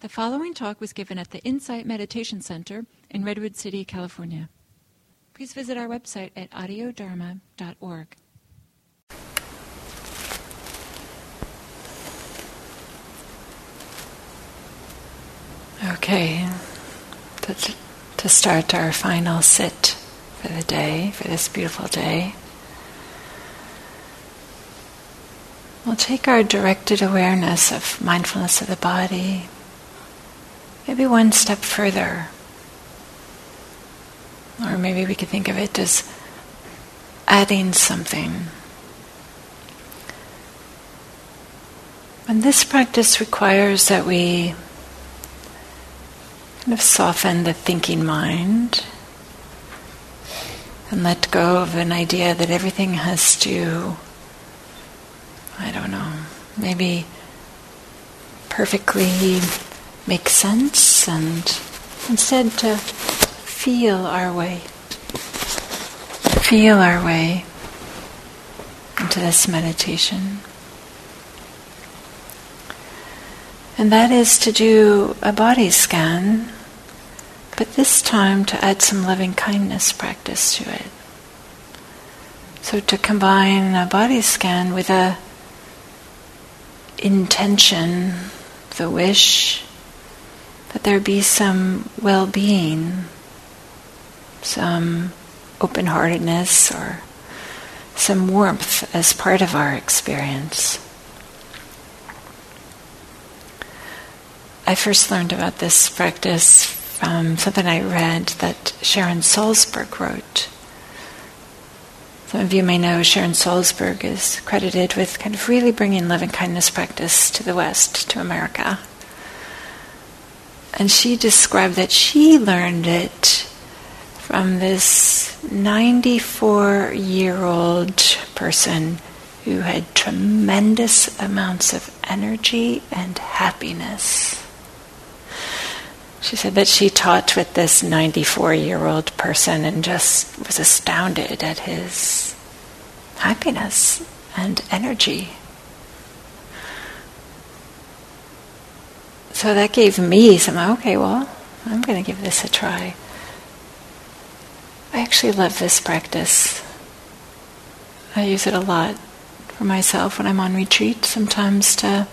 The following talk was given at the Insight Meditation Center in Redwood City, California. Please visit our website at audiodharma.org. Okay, to, start our final sit for the day, for this beautiful day, we'll take our directed awareness of mindfulness of the body maybe one step further. Or maybe we could think of it as adding something. And this practice requires that we kind of soften the thinking mind and let go of an idea that everything has to, I don't know, maybe perfectly make sense and instead to feel our way. Feel our way into this meditation. And that is to do a body scan, but this time to add some loving kindness practice to it. So to combine a body scan with a intention, the wish that there be some well being, some open heartedness, or some warmth as part of our experience. I first learned about this practice from something I read that Sharon Salzberg wrote. Some of you may know Sharon Salzberg is credited with kind of really bringing loving kindness practice to the West, to America. And she described that she learned it from this 94 year old person who had tremendous amounts of energy and happiness. She said that she taught with this 94 year old person and just was astounded at his happiness and energy. So that gave me some, okay, well, I'm going to give this a try. I actually love this practice. I use it a lot for myself when I'm on retreat, sometimes to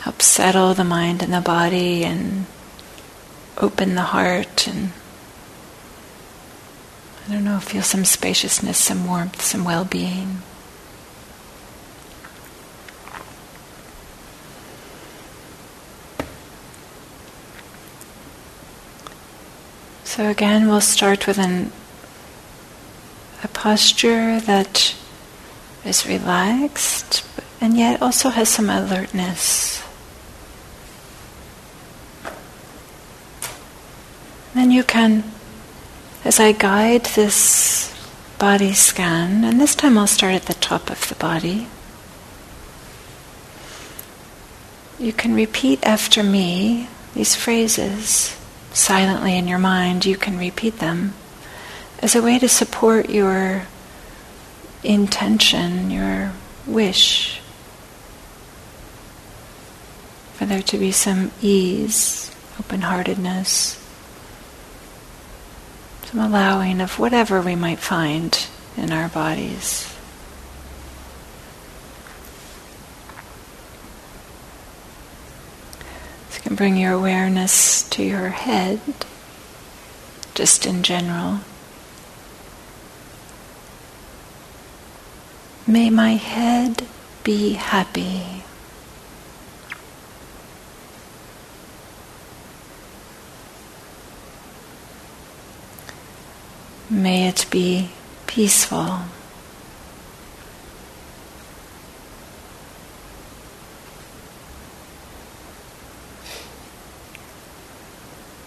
help settle the mind and the body and open the heart and I don't know, feel some spaciousness, some warmth, some well being. So again, we'll start with an, a posture that is relaxed and yet also has some alertness. Then you can, as I guide this body scan, and this time I'll start at the top of the body. You can repeat after me these phrases silently in your mind, you can repeat them as a way to support your intention, your wish for there to be some ease, open heartedness, some allowing of whatever we might find in our bodies. Can bring your awareness to your head, just in general. May my head be happy. May it be peaceful.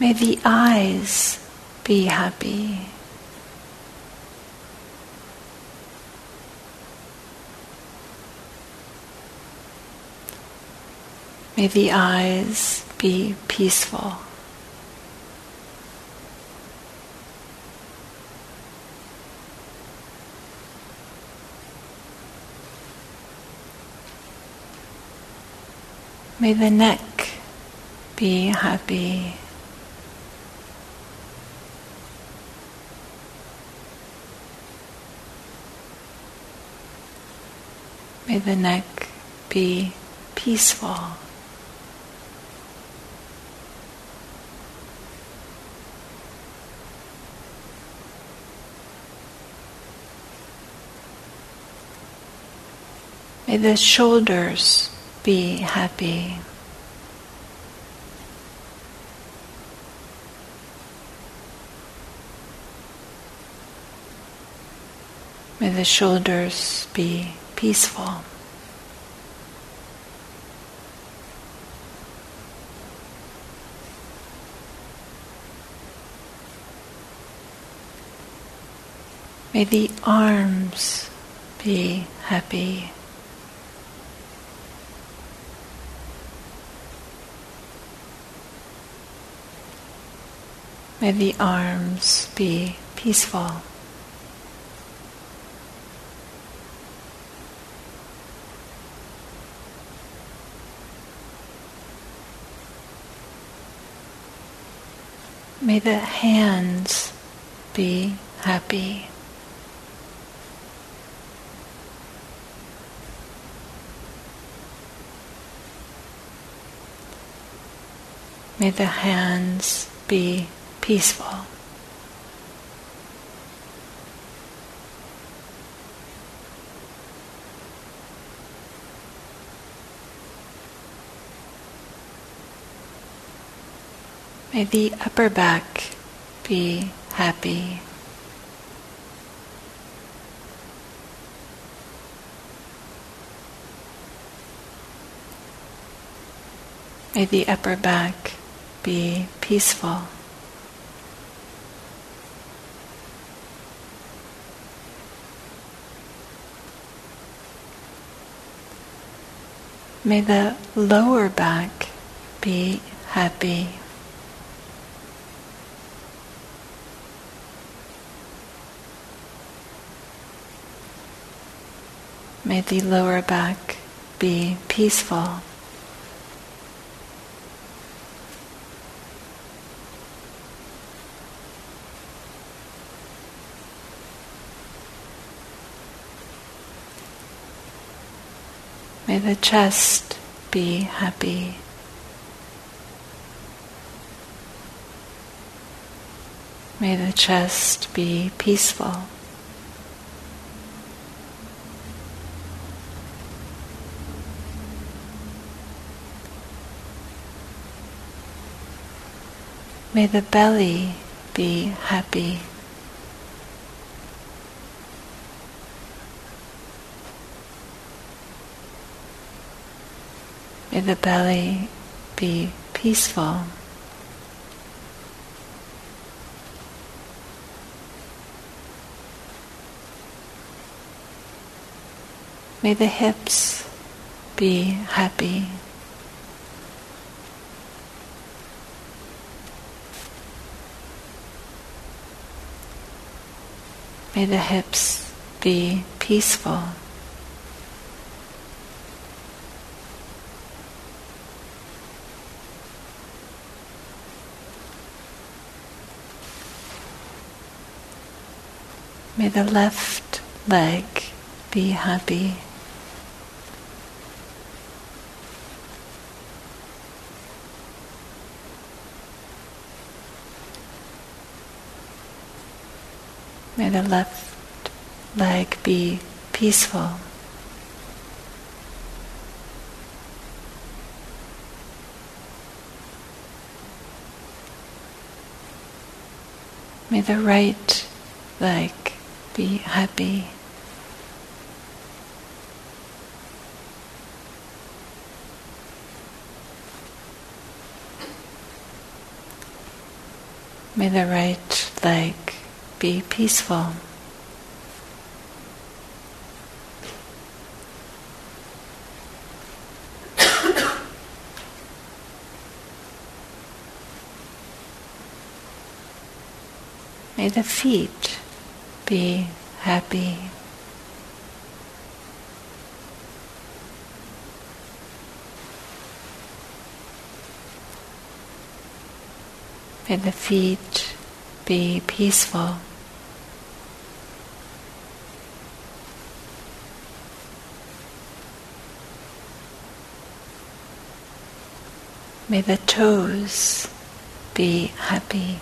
May the eyes be happy. May the eyes be peaceful. May the neck be happy. May the neck be peaceful. May the shoulders be happy. May the shoulders be peaceful. May the arms be happy. May the arms be peaceful. May the hands be happy. May the hands be peaceful. May the upper back be happy. May the upper back be peaceful. May the lower back be happy. May the lower back be peaceful. May the chest be happy. May the chest be peaceful. May the belly be happy. May the belly be peaceful. May the hips be happy. May the hips be peaceful. May the left leg be happy. May the left leg be peaceful. May the right leg be happy. May the right leg be peaceful. May the feet be happy. May the feet be peaceful. May the toes be happy.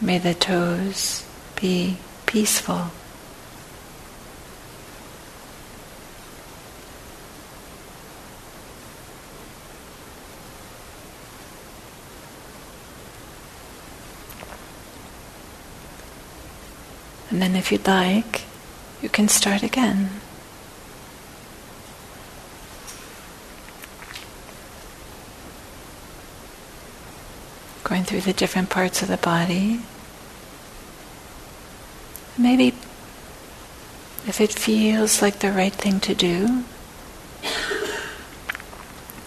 May the toes be peaceful. And then, if you'd like, you can start again. Going through the different parts of the body. Maybe if it feels like the right thing to do,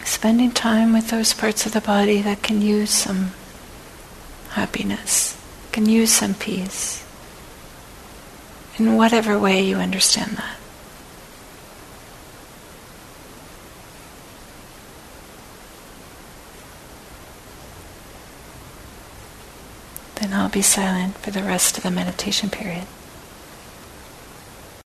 spending time with those parts of the body that can use some happiness, can use some peace in whatever way you understand that. Then I'll be silent for the rest of the meditation period.